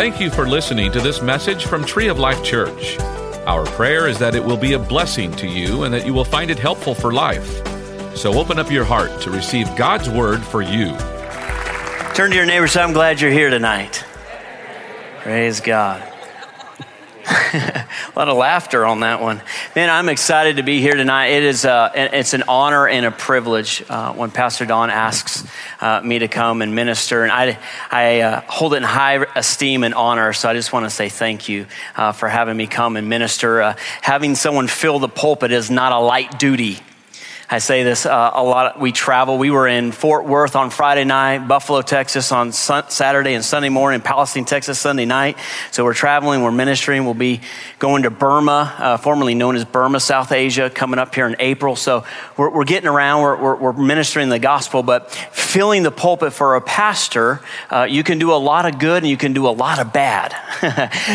Thank you for listening to this message from Tree of Life Church. Our prayer is that it will be a blessing to you and that you will find it helpful for life. So open up your heart to receive God's word for you. Turn to your neighbor say, I'm glad you're here tonight. Praise God. a lot of laughter on that one. Man, I'm excited to be here tonight. It is uh, it's an honor and a privilege uh, when Pastor Don asks uh, me to come and minister, and I I uh, hold it in high esteem and honor. So I just want to say thank you uh, for having me come and minister. Uh, having someone fill the pulpit is not a light duty. I say this uh, a lot. We travel. We were in Fort Worth on Friday night, Buffalo, Texas on sun- Saturday and Sunday morning, Palestine, Texas Sunday night. So we're traveling, we're ministering. We'll be going to Burma, uh, formerly known as Burma, South Asia, coming up here in April. So we're, we're getting around, we're, we're, we're, ministering the gospel, but filling the pulpit for a pastor, uh, you can do a lot of good and you can do a lot of bad.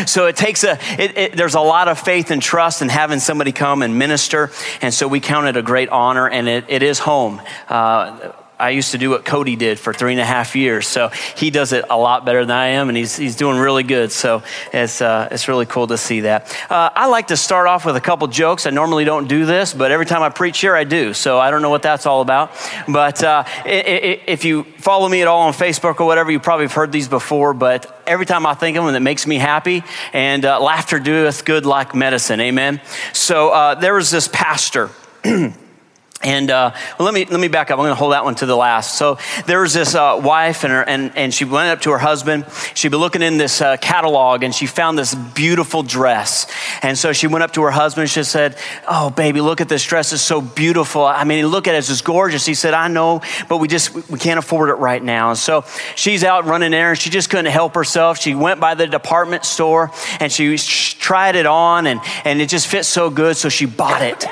so it takes a, it, it, there's a lot of faith and trust in having somebody come and minister. And so we count it a great honor and it, it is home. Uh, I used to do what Cody did for three and a half years. So he does it a lot better than I am, and he's, he's doing really good. So it's, uh, it's really cool to see that. Uh, I like to start off with a couple jokes. I normally don't do this, but every time I preach here, I do. So I don't know what that's all about. But uh, if you follow me at all on Facebook or whatever, you probably have heard these before. But every time I think of them, it makes me happy. And uh, laughter doeth good like medicine. Amen. So uh, there was this pastor. And uh, well, let me let me back up. I'm going to hold that one to the last. So there was this uh, wife, and, her, and and she went up to her husband. She'd been looking in this uh, catalog, and she found this beautiful dress. And so she went up to her husband. She said, "Oh, baby, look at this dress. It's so beautiful. I mean, look at it. It's just gorgeous." He said, "I know, but we just we can't afford it right now." And so she's out running errands. She just couldn't help herself. She went by the department store, and she tried it on, and and it just fit so good, so she bought it.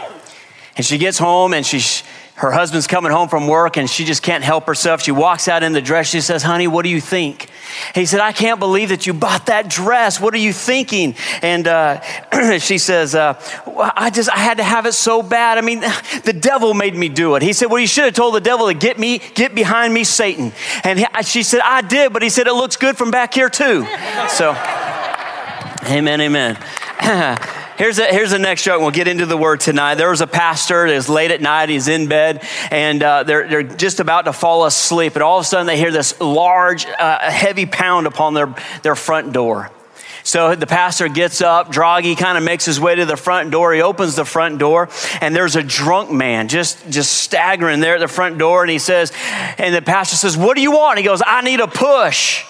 And she gets home and she's, her husband's coming home from work and she just can't help herself. She walks out in the dress. She says, Honey, what do you think? He said, I can't believe that you bought that dress. What are you thinking? And uh, she says, uh, I just, I had to have it so bad. I mean, the devil made me do it. He said, Well, you should have told the devil to get me, get behind me, Satan. And he, she said, I did, but he said, It looks good from back here too. So, amen, amen. Here's, here's the next joke. And we'll get into the word tonight. There was a pastor that is late at night. He's in bed and uh, they're, they're just about to fall asleep. And all of a sudden they hear this large, uh, heavy pound upon their, their front door. So the pastor gets up, droggy kind of makes his way to the front door. He opens the front door and there's a drunk man just, just staggering there at the front door. And he says, and the pastor says, what do you want? He goes, I need a push.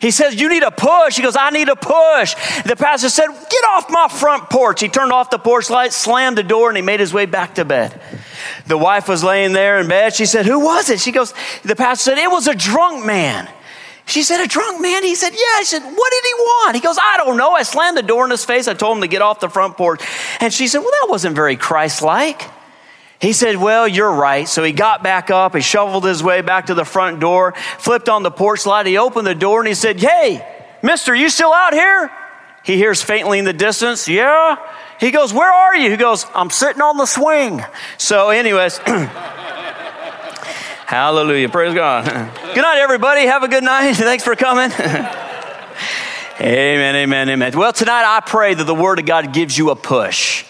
He says, You need a push. He goes, I need a push. The pastor said, Get off my front porch. He turned off the porch light, slammed the door, and he made his way back to bed. The wife was laying there in bed. She said, Who was it? She goes, The pastor said, It was a drunk man. She said, A drunk man? He said, Yeah. She said, What did he want? He goes, I don't know. I slammed the door in his face. I told him to get off the front porch. And she said, Well, that wasn't very Christ like. He said, Well, you're right. So he got back up, he shoveled his way back to the front door, flipped on the porch light, he opened the door and he said, Hey, mister, you still out here? He hears faintly in the distance, Yeah. He goes, Where are you? He goes, I'm sitting on the swing. So, anyways, hallelujah. Praise God. good night, everybody. Have a good night. Thanks for coming. amen, amen, amen. Well, tonight I pray that the Word of God gives you a push.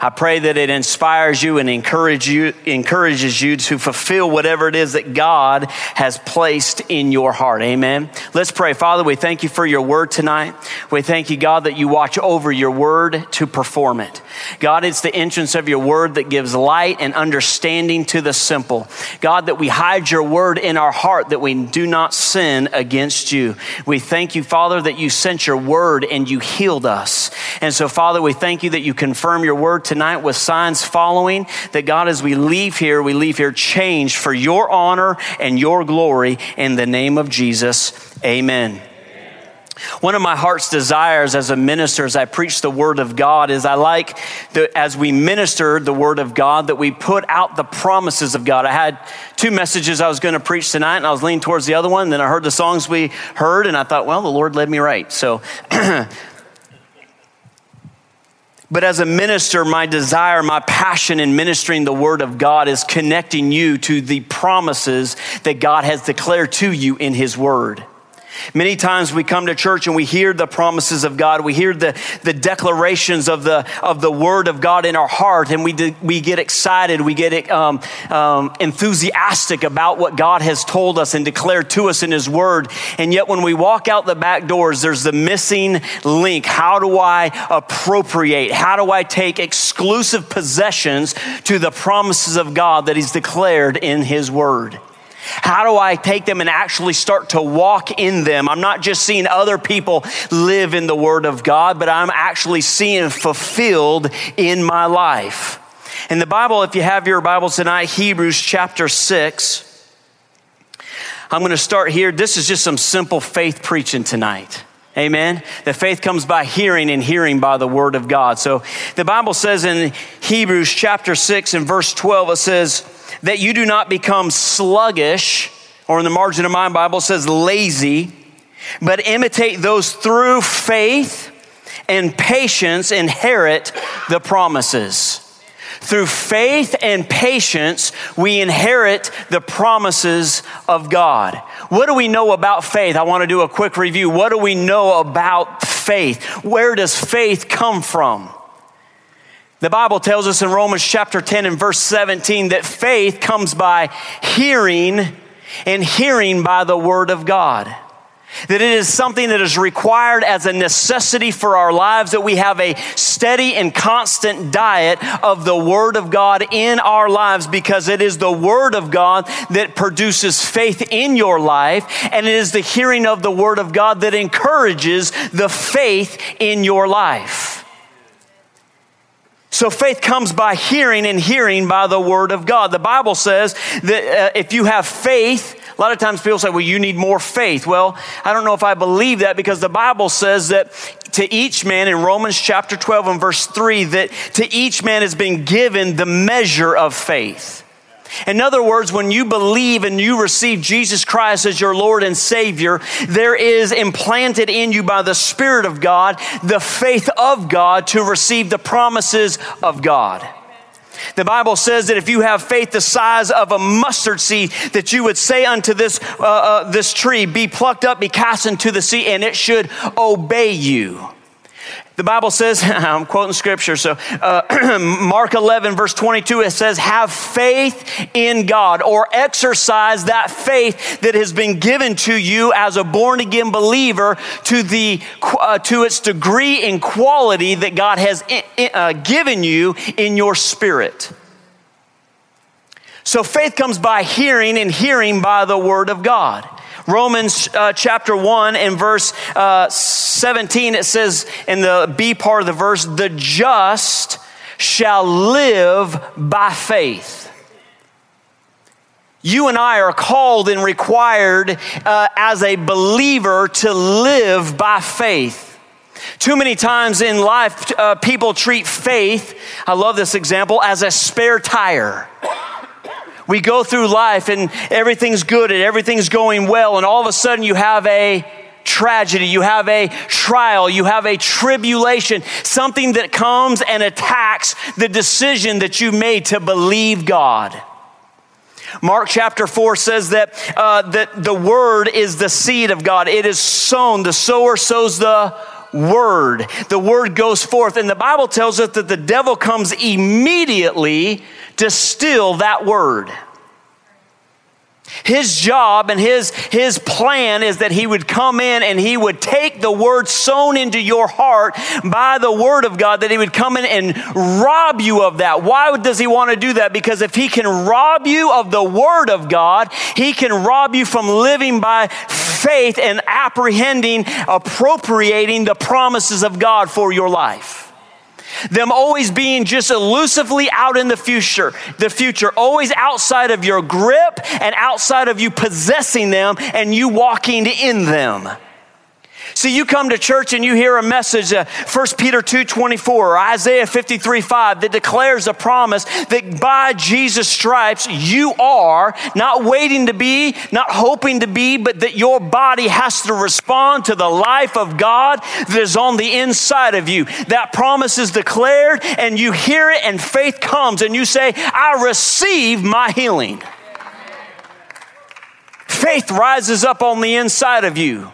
I pray that it inspires you and encourage you, encourages you to fulfill whatever it is that God has placed in your heart. Amen. Let's pray. Father, we thank you for your word tonight. We thank you, God, that you watch over your word to perform it. God, it's the entrance of your word that gives light and understanding to the simple. God, that we hide your word in our heart that we do not sin against you. We thank you, Father, that you sent your word and you healed us. And so, Father, we thank you that you confirm your word tonight with signs following. That God, as we leave here, we leave here changed for your honor and your glory in the name of Jesus. Amen. One of my heart's desires as a minister, as I preach the Word of God, is I like that as we minister the Word of God, that we put out the promises of God. I had two messages I was going to preach tonight, and I was leaning towards the other one. Then I heard the songs we heard, and I thought, well, the Lord led me right. So But as a minister, my desire, my passion in ministering the Word of God is connecting you to the promises that God has declared to you in His Word. Many times we come to church and we hear the promises of God. We hear the, the declarations of the, of the word of God in our heart and we, we get excited. We get um, um, enthusiastic about what God has told us and declared to us in his word. And yet when we walk out the back doors, there's the missing link. How do I appropriate? How do I take exclusive possessions to the promises of God that he's declared in his word? How do I take them and actually start to walk in them? I'm not just seeing other people live in the Word of God, but I'm actually seeing fulfilled in my life. In the Bible, if you have your Bibles tonight, Hebrews chapter 6. I'm going to start here. This is just some simple faith preaching tonight. Amen. The faith comes by hearing and hearing by the word of God. So the Bible says in Hebrews chapter 6 and verse 12, it says, that you do not become sluggish, or in the margin of my Bible says lazy, but imitate those through faith and patience inherit the promises. Through faith and patience, we inherit the promises of God. What do we know about faith? I want to do a quick review. What do we know about faith? Where does faith come from? The Bible tells us in Romans chapter 10 and verse 17 that faith comes by hearing and hearing by the word of God. That it is something that is required as a necessity for our lives, that we have a steady and constant diet of the Word of God in our lives because it is the Word of God that produces faith in your life, and it is the hearing of the Word of God that encourages the faith in your life. So faith comes by hearing and hearing by the word of God. The Bible says that uh, if you have faith, a lot of times people say, well, you need more faith. Well, I don't know if I believe that because the Bible says that to each man in Romans chapter 12 and verse 3 that to each man has been given the measure of faith. In other words, when you believe and you receive Jesus Christ as your Lord and Savior, there is implanted in you by the Spirit of God the faith of God to receive the promises of God. The Bible says that if you have faith the size of a mustard seed, that you would say unto this, uh, uh, this tree, Be plucked up, be cast into the sea, and it should obey you. The Bible says, I'm quoting scripture, so uh, Mark 11, verse 22, it says, Have faith in God or exercise that faith that has been given to you as a born again believer to, the, uh, to its degree and quality that God has uh, given you in your spirit. So faith comes by hearing, and hearing by the word of God. Romans uh, chapter 1 and verse uh, 17, it says in the B part of the verse, the just shall live by faith. You and I are called and required uh, as a believer to live by faith. Too many times in life, uh, people treat faith, I love this example, as a spare tire. We go through life and everything's good and everything's going well, and all of a sudden you have a tragedy, you have a trial, you have a tribulation, something that comes and attacks the decision that you made to believe God. Mark chapter 4 says that, uh, that the word is the seed of God. It is sown. The sower sows the word. The word goes forth. And the Bible tells us that the devil comes immediately steal that word. His job and his, his plan is that he would come in and he would take the word sown into your heart by the word of God, that he would come in and rob you of that. Why does he want to do that? Because if he can rob you of the word of God, he can rob you from living by faith and apprehending, appropriating the promises of God for your life them always being just elusively out in the future, the future, always outside of your grip and outside of you possessing them and you walking in them. See, you come to church and you hear a message, uh, 1 Peter 2 24 or Isaiah 53 5, that declares a promise that by Jesus' stripes you are not waiting to be, not hoping to be, but that your body has to respond to the life of God that is on the inside of you. That promise is declared, and you hear it, and faith comes, and you say, I receive my healing. Faith rises up on the inside of you.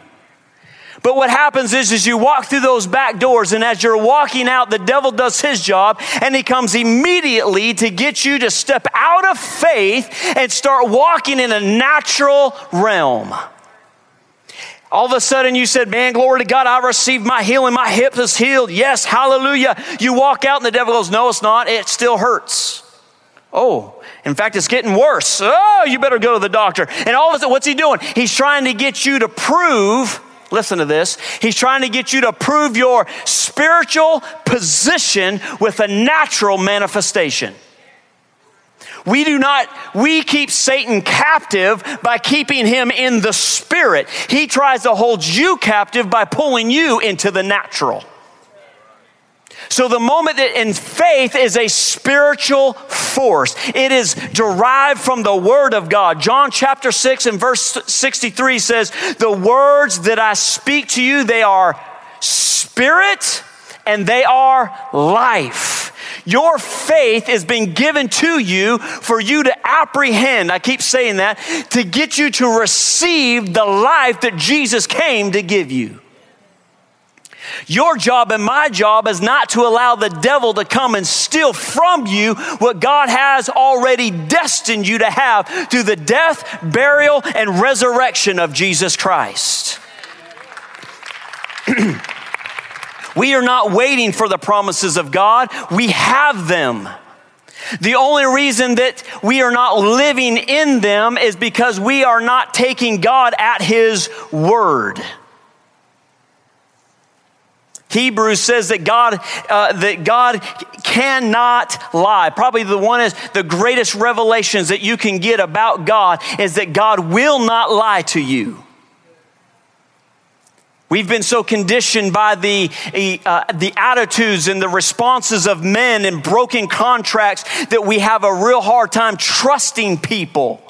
But what happens is, is you walk through those back doors, and as you're walking out, the devil does his job, and he comes immediately to get you to step out of faith and start walking in a natural realm. All of a sudden, you said, Man, glory to God, I received my healing. My hip is healed. Yes, hallelujah. You walk out, and the devil goes, No, it's not. It still hurts. Oh, in fact, it's getting worse. Oh, you better go to the doctor. And all of a sudden, what's he doing? He's trying to get you to prove listen to this. He's trying to get you to prove your spiritual position with a natural manifestation. We do not, we keep Satan captive by keeping him in the spirit. He tries to hold you captive by pulling you into the natural. So the moment that in faith is a spiritual force. It is derived from the word of God. John chapter 6 and verse 63 says, "The words that I speak to you, they are spirit and they are life." Your faith is being given to you for you to apprehend. I keep saying that to get you to receive the life that Jesus came to give you. Your job and my job is not to allow the devil to come and steal from you what God has already destined you to have through the death, burial, and resurrection of Jesus Christ. we are not waiting for the promises of God, we have them. The only reason that we are not living in them is because we are not taking God at His word. Hebrews says that God, uh, that God cannot lie. Probably the one is the greatest revelations that you can get about God is that God will not lie to you. We've been so conditioned by the, uh, the attitudes and the responses of men and broken contracts that we have a real hard time trusting people.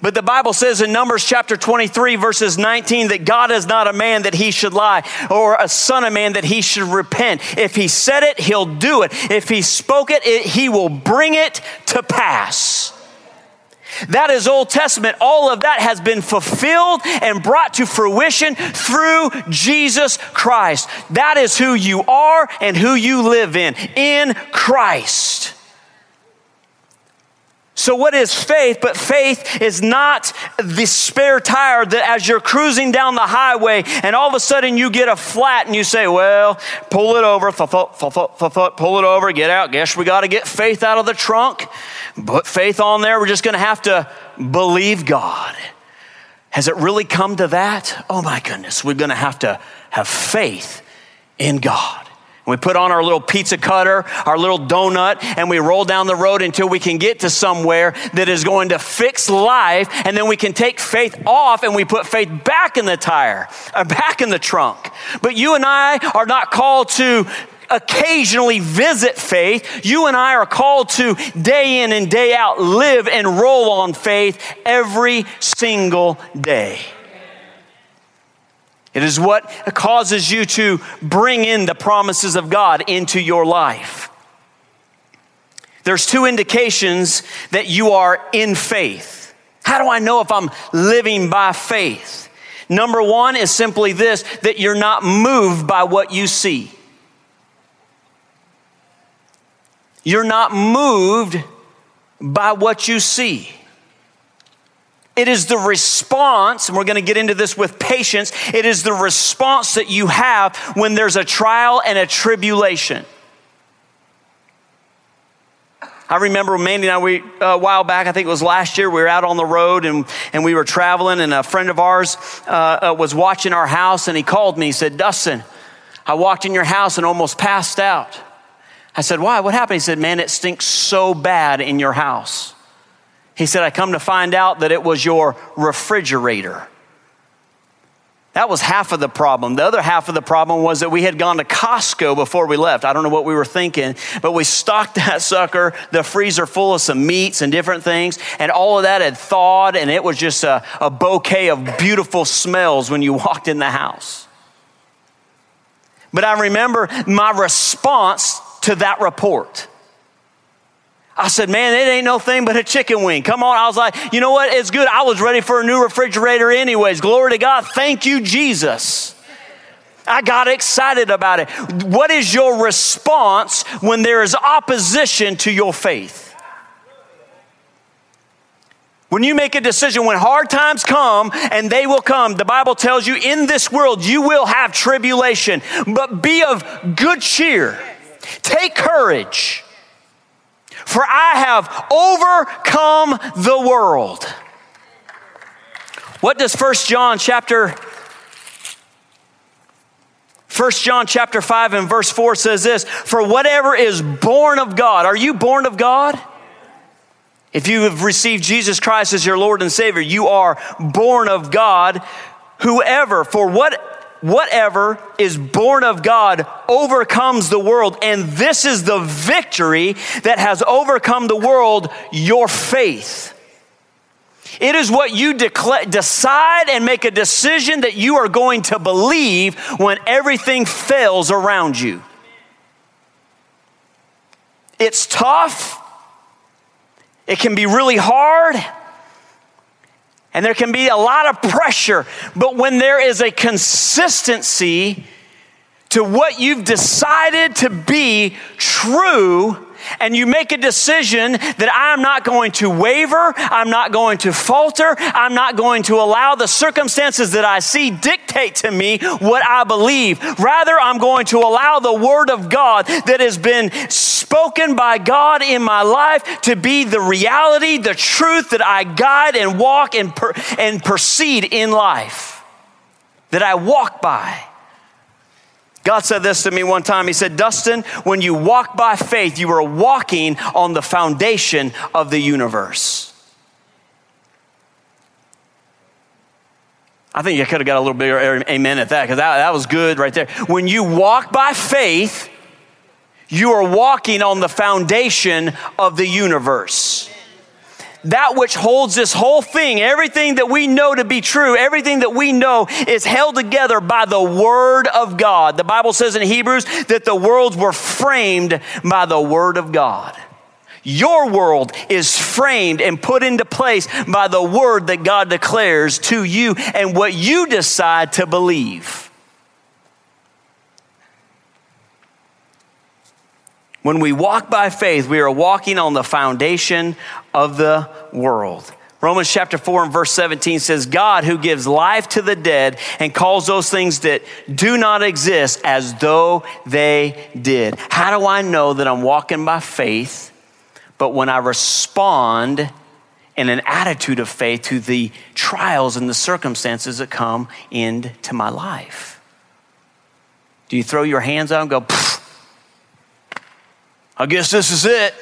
But the Bible says in Numbers chapter 23, verses 19, that God is not a man that he should lie, or a son of man that he should repent. If he said it, he'll do it. If he spoke it, it he will bring it to pass. That is Old Testament. All of that has been fulfilled and brought to fruition through Jesus Christ. That is who you are and who you live in, in Christ. So, what is faith? But faith is not the spare tire that as you're cruising down the highway and all of a sudden you get a flat and you say, Well, pull it over, pull it over, get out. Guess we got to get faith out of the trunk. Put faith on there. We're just going to have to believe God. Has it really come to that? Oh my goodness, we're going to have to have faith in God. We put on our little pizza cutter, our little donut, and we roll down the road until we can get to somewhere that is going to fix life. And then we can take faith off and we put faith back in the tire, or uh, back in the trunk. But you and I are not called to occasionally visit faith. You and I are called to day in and day out live and roll on faith every single day. It is what causes you to bring in the promises of God into your life. There's two indications that you are in faith. How do I know if I'm living by faith? Number one is simply this that you're not moved by what you see. You're not moved by what you see. It is the response, and we're going to get into this with patience. It is the response that you have when there's a trial and a tribulation. I remember Mandy and I, we, a while back, I think it was last year, we were out on the road and, and we were traveling, and a friend of ours uh, uh, was watching our house, and he called me. He said, Dustin, I walked in your house and almost passed out. I said, Why? What happened? He said, Man, it stinks so bad in your house. He said, I come to find out that it was your refrigerator. That was half of the problem. The other half of the problem was that we had gone to Costco before we left. I don't know what we were thinking, but we stocked that sucker, the freezer full of some meats and different things, and all of that had thawed, and it was just a, a bouquet of beautiful smells when you walked in the house. But I remember my response to that report. I said, man, it ain't no thing but a chicken wing. Come on. I was like, you know what? It's good. I was ready for a new refrigerator anyways. Glory to God. Thank you, Jesus. I got excited about it. What is your response when there is opposition to your faith? When you make a decision, when hard times come, and they will come, the Bible tells you in this world you will have tribulation, but be of good cheer. Take courage, for I have overcome the world. What does First John chapter 1 John chapter 5 and verse 4 says this, for whatever is born of God, are you born of God? If you have received Jesus Christ as your Lord and Savior, you are born of God. Whoever, for what whatever is born of God overcomes the world. And this is the victory that has overcome the world, your faith. It is what you decide and make a decision that you are going to believe when everything fails around you. It's tough. It can be really hard. And there can be a lot of pressure. But when there is a consistency to what you've decided to be true, and you make a decision that I'm not going to waver, I'm not going to falter, I'm not going to allow the circumstances that I see dictate to me what I believe. Rather, I'm going to allow the Word of God that has been spoken by God in my life to be the reality, the truth that I guide and walk and, per- and proceed in life, that I walk by. God said this to me one time. He said, Dustin, when you walk by faith, you are walking on the foundation of the universe. I think you could have got a little bigger amen at that because that, that was good right there. When you walk by faith, you are walking on the foundation of the universe that which holds this whole thing, everything that we know to be true, everything that we know is held together by the Word of God. The Bible says in Hebrews that the worlds were framed by the Word of God. Your world is framed and put into place by the Word that God declares to you and what you decide to believe. When we walk by faith, we are walking on the foundation of the world. Romans chapter 4 and verse 17 says, God who gives life to the dead and calls those things that do not exist as though they did. How do I know that I'm walking by faith? But when I respond in an attitude of faith to the trials and the circumstances that come into my life. Do you throw your hands out and go, I guess this is it.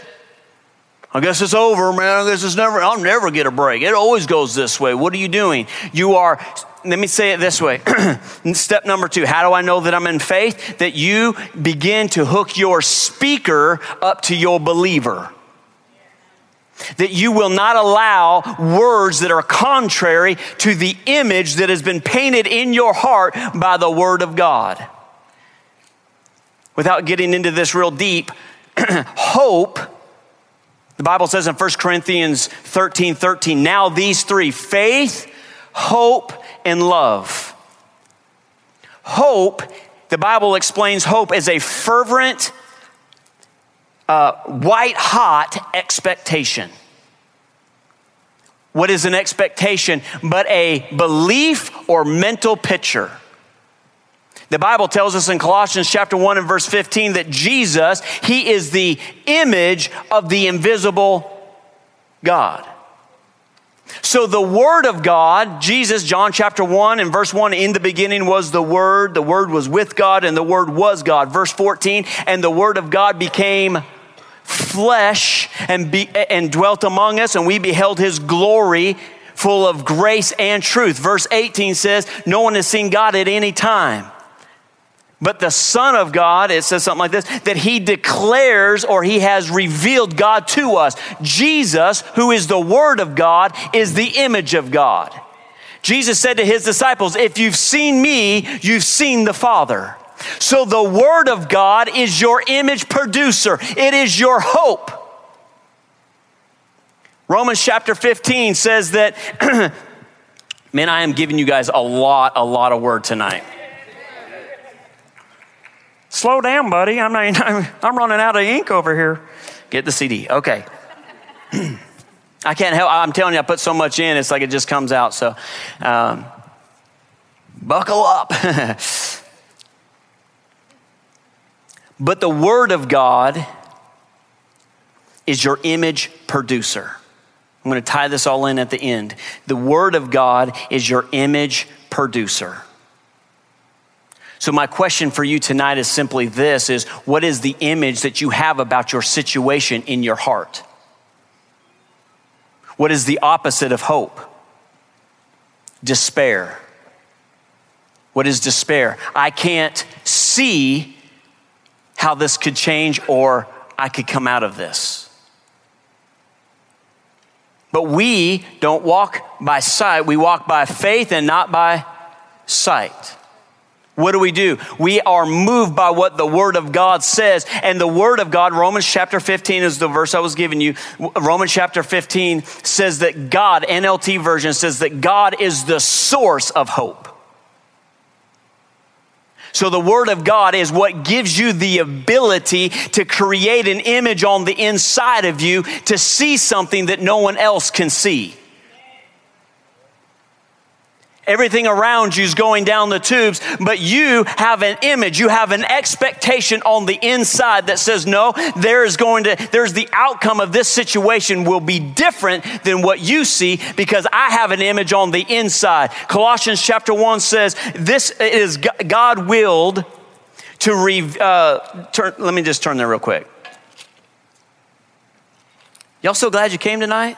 I guess it's over, man. I guess it's never, I'll never get a break. It always goes this way. What are you doing? You are, let me say it this way. Step number two How do I know that I'm in faith? That you begin to hook your speaker up to your believer. That you will not allow words that are contrary to the image that has been painted in your heart by the Word of God. Without getting into this real deep, hope, the Bible says in 1 Corinthians 13 13, now these three faith, hope, and love. Hope, the Bible explains hope as a fervent, uh, white hot expectation. What is an expectation but a belief or mental picture? The Bible tells us in Colossians chapter 1 and verse 15 that Jesus, he is the image of the invisible God. So the Word of God, Jesus, John chapter 1 and verse 1, in the beginning was the Word, the Word was with God, and the Word was God. Verse 14, and the Word of God became flesh and, be, and dwelt among us, and we beheld His glory full of grace and truth. Verse 18 says, No one has seen God at any time. But the Son of God, it says something like this that he declares or he has revealed God to us. Jesus, who is the Word of God, is the image of God. Jesus said to his disciples, If you've seen me, you've seen the Father. So the Word of God is your image producer, it is your hope. Romans chapter 15 says that, man, I am giving you guys a lot, a lot of word tonight. Slow down, buddy. I'm, not, I'm running out of ink over here. Get the CD. Okay. I can't help. I'm telling you, I put so much in, it's like it just comes out. So, um, buckle up. but the Word of God is your image producer. I'm going to tie this all in at the end. The Word of God is your image producer. So my question for you tonight is simply this is what is the image that you have about your situation in your heart? What is the opposite of hope? Despair. What is despair? I can't see how this could change or I could come out of this. But we don't walk by sight, we walk by faith and not by sight. What do we do? We are moved by what the Word of God says. And the Word of God, Romans chapter 15 is the verse I was giving you. Romans chapter 15 says that God, NLT version says that God is the source of hope. So the Word of God is what gives you the ability to create an image on the inside of you to see something that no one else can see. Everything around you is going down the tubes, but you have an image, you have an expectation on the inside that says, no, there is going to, there's the outcome of this situation will be different than what you see because I have an image on the inside. Colossians chapter 1 says, this is God willed to, re, uh, turn, let me just turn there real quick. Y'all so glad you came tonight?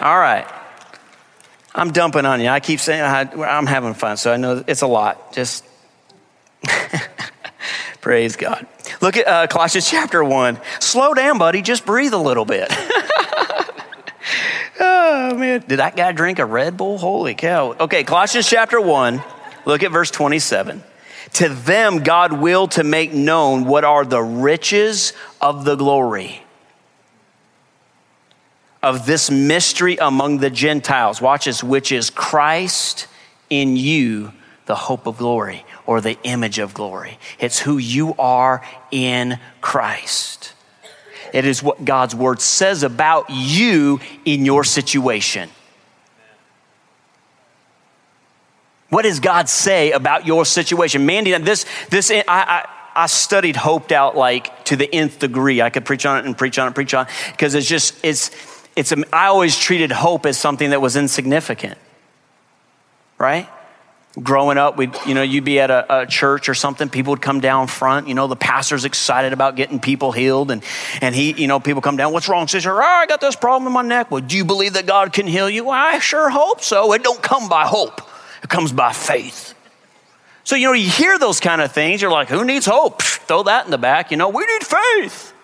All right. I'm dumping on you. I keep saying I, am having fun, so I know it's a lot. Just praise God. Look at uh, Colossians chapter 1. Slow down, buddy. Just breathe a little bit. oh, man. Did that guy drink a Red Bull? Holy cow. Okay, Colossians chapter 1. Look at verse 27. To them, God will to make known what are the riches of the glory of this mystery among the Gentiles. Watch this, which is Christ in you, the hope of glory or the image of glory. It's who you are in Christ. It is what God's word says about you in your situation. What does God say about your situation? Mandy, this, this, I, I, I studied hoped out like to the nth degree. I could preach on it and preach on it, preach on it, because it's just, it's, it's, I always treated hope as something that was insignificant, right? Growing up, we you know, you'd be at a, a, church or something, people would come down front, you know, the pastor's excited about getting people healed, and, and he, you know, people come down, what's wrong, sister? Oh, I got this problem in my neck. Well, do you believe that God can heal you? Well, I sure hope so. It don't come by hope, it comes by faith. So, you know, you hear those kind of things, you're like, who needs hope? Psh, throw that in the back, you know, we need faith.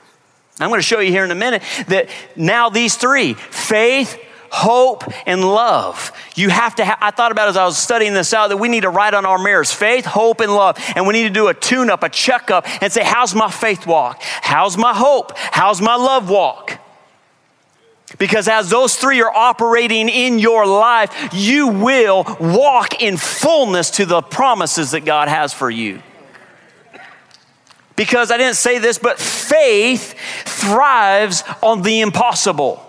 I'm going to show you here in a minute that now these three faith, hope, and love. You have to, ha- I thought about as I was studying this out that we need to write on our mirrors faith, hope, and love. And we need to do a tune up, a checkup, and say, How's my faith walk? How's my hope? How's my love walk? Because as those three are operating in your life, you will walk in fullness to the promises that God has for you. Because I didn't say this, but faith thrives on the impossible.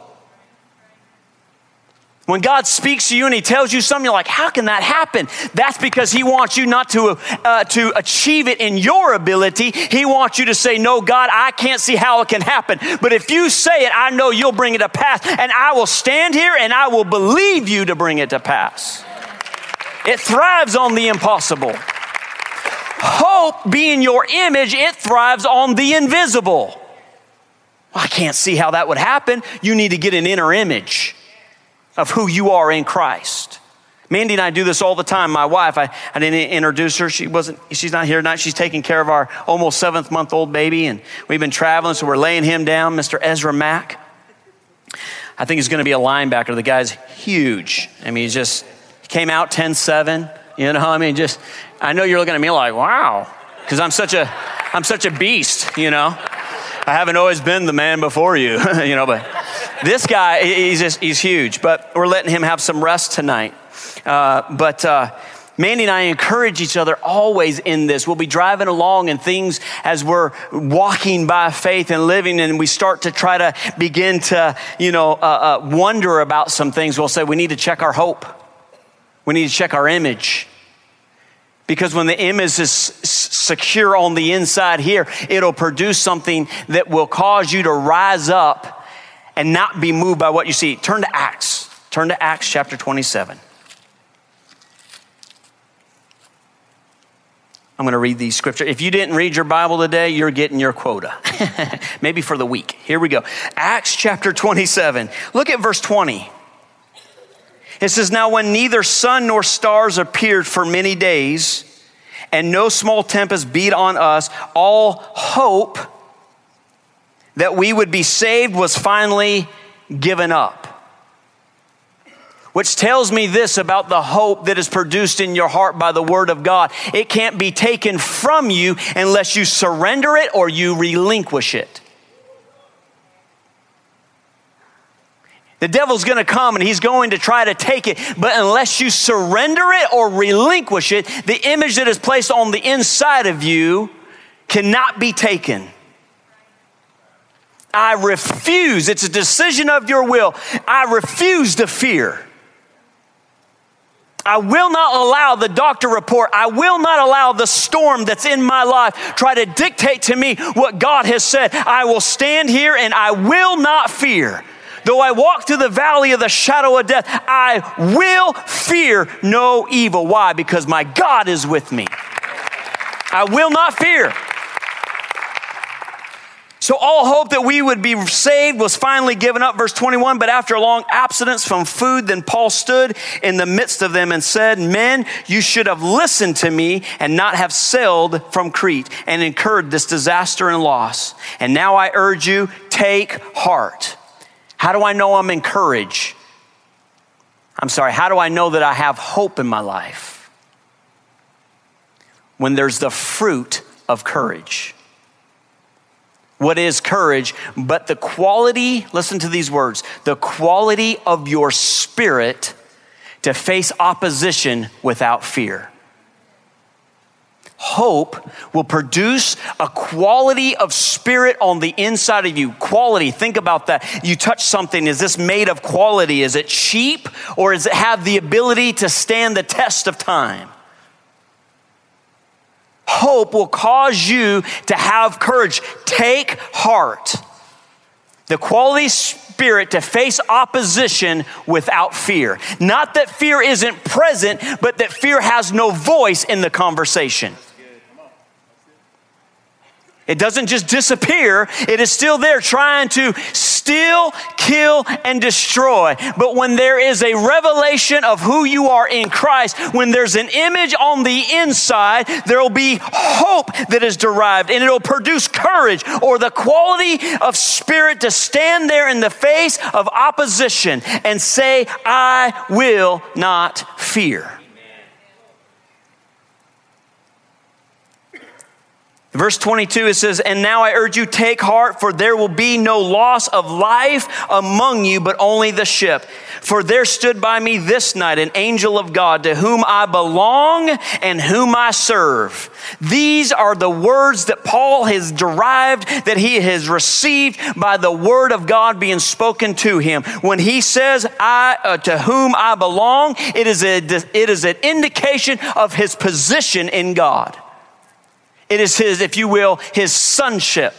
When God speaks to you and He tells you something, you're like, how can that happen? That's because He wants you not to, uh, to achieve it in your ability. He wants you to say, no, God, I can't see how it can happen. But if you say it, I know you'll bring it to pass. And I will stand here and I will believe you to bring it to pass. It thrives on the impossible. Hope being your image, it thrives on the invisible. I can't see how that would happen. You need to get an inner image of who you are in Christ. Mandy and I do this all the time. My wife, I, I didn't introduce her. She wasn't, she's not here tonight. She's taking care of our almost seventh month old baby, and we've been traveling, so we're laying him down, Mr. Ezra Mack. I think he's going to be a linebacker. The guy's huge. I mean, he just, came out 10 7. You know, I mean, just, I know you're looking at me like, wow, because I'm such a, I'm such a beast, you know. I haven't always been the man before you, you know, but, this guy, he's, just, he's huge, but we're letting him have some rest tonight. Uh, but uh, Mandy and I encourage each other always in this. We'll be driving along and things as we're walking by faith and living, and we start to try to begin to, you know, uh, uh, wonder about some things. We'll say we need to check our hope. We need to check our image. Because when the image is secure on the inside here, it'll produce something that will cause you to rise up and not be moved by what you see. Turn to Acts. Turn to Acts chapter 27. I'm going to read these scriptures. If you didn't read your Bible today, you're getting your quota. Maybe for the week. Here we go. Acts chapter 27. Look at verse 20. It says, Now when neither sun nor stars appeared for many days, and no small tempest beat on us, all hope that we would be saved was finally given up which tells me this about the hope that is produced in your heart by the Word of God. It can't be taken from you unless you surrender it or you relinquish it. The devil's going to come and he's going to try to take it, but unless you surrender it or relinquish it, the image that is placed on the inside of you cannot be taken. I refuse, it's a decision of your will. I refuse to fear. I will not allow the doctor report. I will not allow the storm that's in my life try to dictate to me what God has said. I will stand here and I will not fear. Though I walk through the valley of the shadow of death, I will fear no evil. Why? Because my God is with me. I will not fear. So all hope that we would be saved was finally given up. Verse 21, but after a long abstinence from food, then Paul stood in the midst of them and said, Men, you should have listened to me and not have sailed from Crete and incurred this disaster and loss. And now I urge you, take heart. How do I know I'm encouraged? I'm sorry, how do I know that I have hope in my life? When there's the fruit of courage what is courage, but the quality, listen to these words, the quality of your spirit to face opposition without fear. Hope will produce a quality of spirit on the inside of you. Quality, think about that. You touch something, is this made of quality? Is it cheap or does it have the ability to stand the test of time? hope will cause you to have courage. Take heart. The quality spirit to face opposition without fear. Not that fear isn't present, but that fear has no voice in the conversation. It doesn't just disappear, it is still there trying to steal, kill, and destroy. But when there is a revelation of who you are in Christ, when there's an image on the inside, there will be hope that is derived and it'll produce courage or the quality of spirit to stand there in the face of opposition and say, I will not fear. Verse 22, it says, And now I urge you, take heart, for there will be no loss of life among you, but only the ship. For there stood by me this night an angel of God to whom I belong and whom I serve. These are the words that Paul has derived, that he has received by the word of God being spoken to him. When he says, I, uh, to whom I belong, it is, a, it is an indication of his position in God. It is his, if you will, his sonship.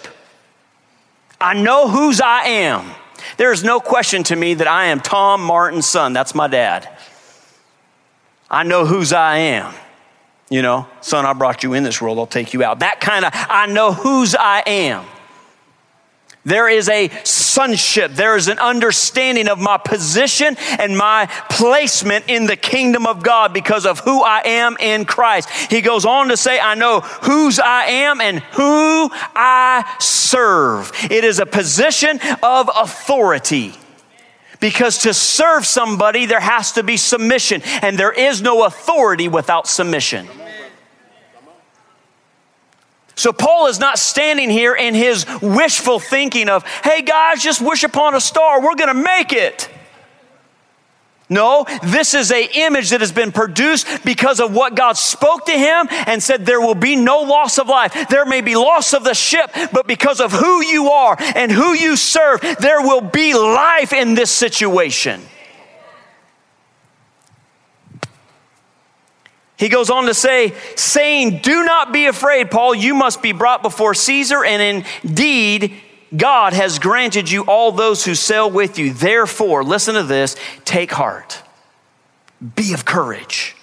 I know whose I am. There is no question to me that I am Tom Martin's son. That's my dad. I know whose I am. You know, son, I brought you in this world, I'll take you out. That kind of, I know whose I am. There is a sonship. There is an understanding of my position and my placement in the kingdom of God because of who I am in Christ. He goes on to say, I know whose I am and who I serve. It is a position of authority. Because to serve somebody, there has to be submission, and there is no authority without submission. So Paul is not standing here in his wishful thinking of, hey guys, just wish upon a star, we're to make it. No, this is a image that has been produced because of what God spoke to him and said there will be no loss of life. There may be loss of the ship, but because of who you are and who you serve, there will be life in this situation. He goes on to say, saying, Do not be afraid, Paul, you must be brought before Caesar, and indeed, God has granted you all those who sail with you. Therefore, listen to this take heart, be of courage.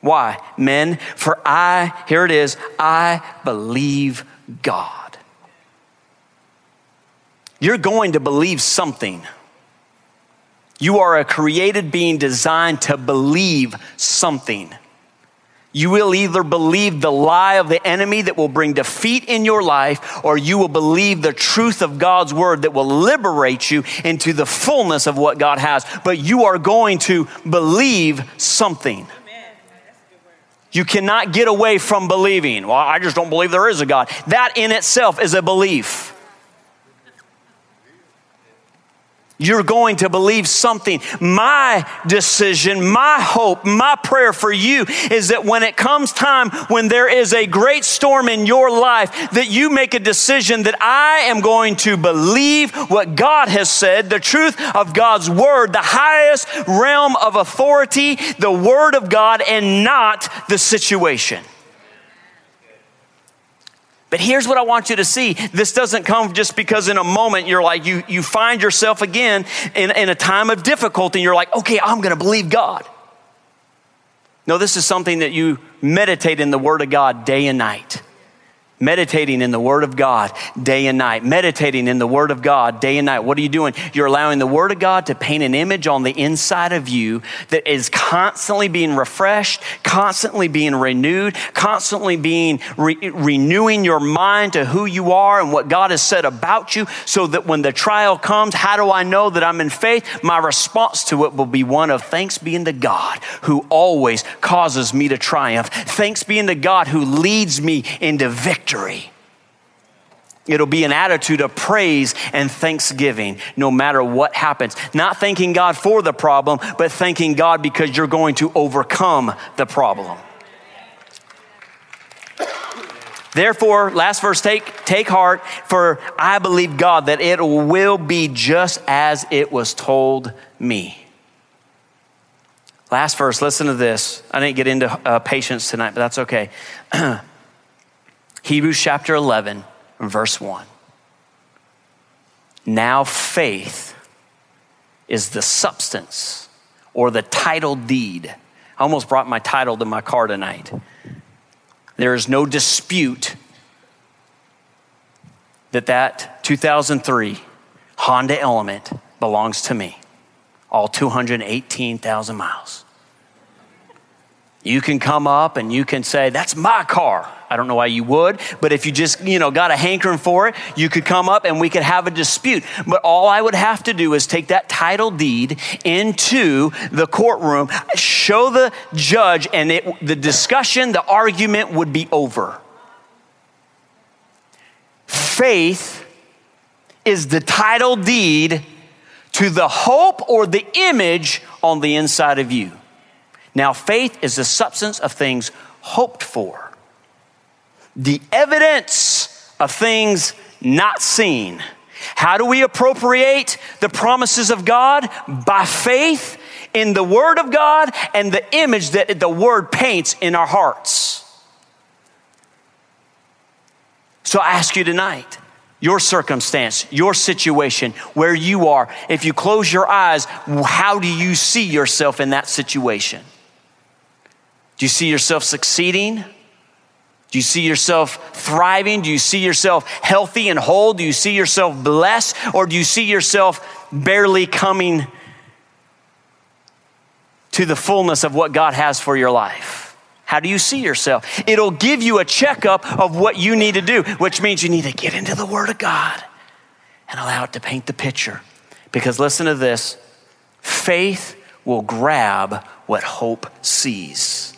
Why? Men, for I, here it is, I believe God. You're going to believe something. You are a created being designed to believe something. You will either believe the lie of the enemy that will bring defeat in your life, or you will believe the truth of God's word that will liberate you into the fullness of what God has. But you are going to believe something. You cannot get away from believing. Well, I just don't believe there is a God. That in itself is a belief. You're going to believe something. My decision, my hope, my prayer for you is that when it comes time when there is a great storm in your life, that you make a decision that I am going to believe what God has said, the truth of God's word, the highest realm of authority, the word of God, and not the situation. But here's what I want you to see. This doesn't come just because in a moment you're like, you, you find yourself again in, in a time of difficulty and you're like, okay, I'm going to believe God. No, this is something that you meditate in the Word of God day and night meditating in the Word of God day and night. Meditating in the Word of God day and night. What are you doing? You're allowing the Word of God to paint an image on the inside of you that is constantly being refreshed, constantly being renewed, constantly being re- renewing your mind to who you are and what God has said about you so that when the trial comes, how do I know that I'm in faith? My response to it will be one of thanks being to God who always causes me to triumph. Thanks being to God who leads me into victory victory. It'll be an attitude of praise and thanksgiving no matter what happens. Not thanking God for the problem, but thanking God because you're going to overcome the problem. Therefore, last verse, take, take heart, for I believe God that it will be just as it was told me. Last verse, listen to this. I didn't get into uh, patience tonight, but that's okay. Hebrews chapter 11, verse 1. Now faith is the substance or the title deed. I almost brought my title to my car tonight. There is no dispute that that 2003 Honda Element belongs to me. All 218,000 miles. You can come up and you can say, That's my car. I don't know why you would, but if you just, you know, got a hankering for it, you could come up and we could have a dispute. But all I would have to do is take that title deed into the courtroom, show the judge, and it, the discussion, the argument would be over. Faith is the title deed to the hope or the image on the inside of you. Now, faith is the substance of things hoped for the evidence of things not seen. How do we appropriate the promises of God? By faith in the Word of God and the image that the Word paints in our hearts. So I ask you tonight your circumstance, your situation, where you are, if you close your eyes, how do you see yourself in that situation? Do you see yourself succeeding? Do you see yourself thriving? Do you see yourself healthy and whole? Do you see yourself blessed? Or do you see yourself barely coming to the fullness of what God has for your life? How do you see yourself? It'll give you a checkup of what you need to do, which means you need to get into the Word of God and allow it to paint the picture. Because listen to this faith will grab what hope sees.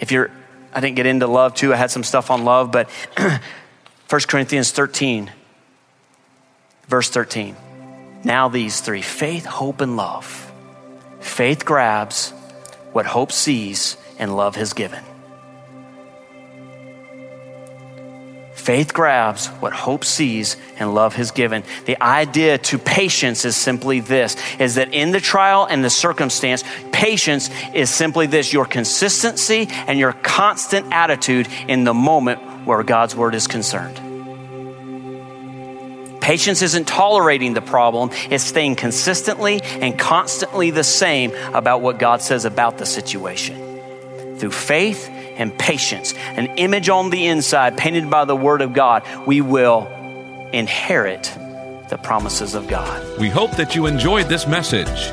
If you're I didn't get into love too. I had some stuff on love, but 1 Corinthians 13, verse 13. Now these three faith, hope, and love. Faith grabs what hope sees and love has given. Faith grabs what hope sees and love has given. The idea to patience is simply this is that in the trial and the circumstance, patience is simply this your consistency and your constant attitude in the moment where God's word is concerned. Patience isn't tolerating the problem, it's staying consistently and constantly the same about what God says about the situation. Through faith and patience, an image on the inside painted by the Word of God, we will inherit the promises of God. We hope that you enjoyed this message.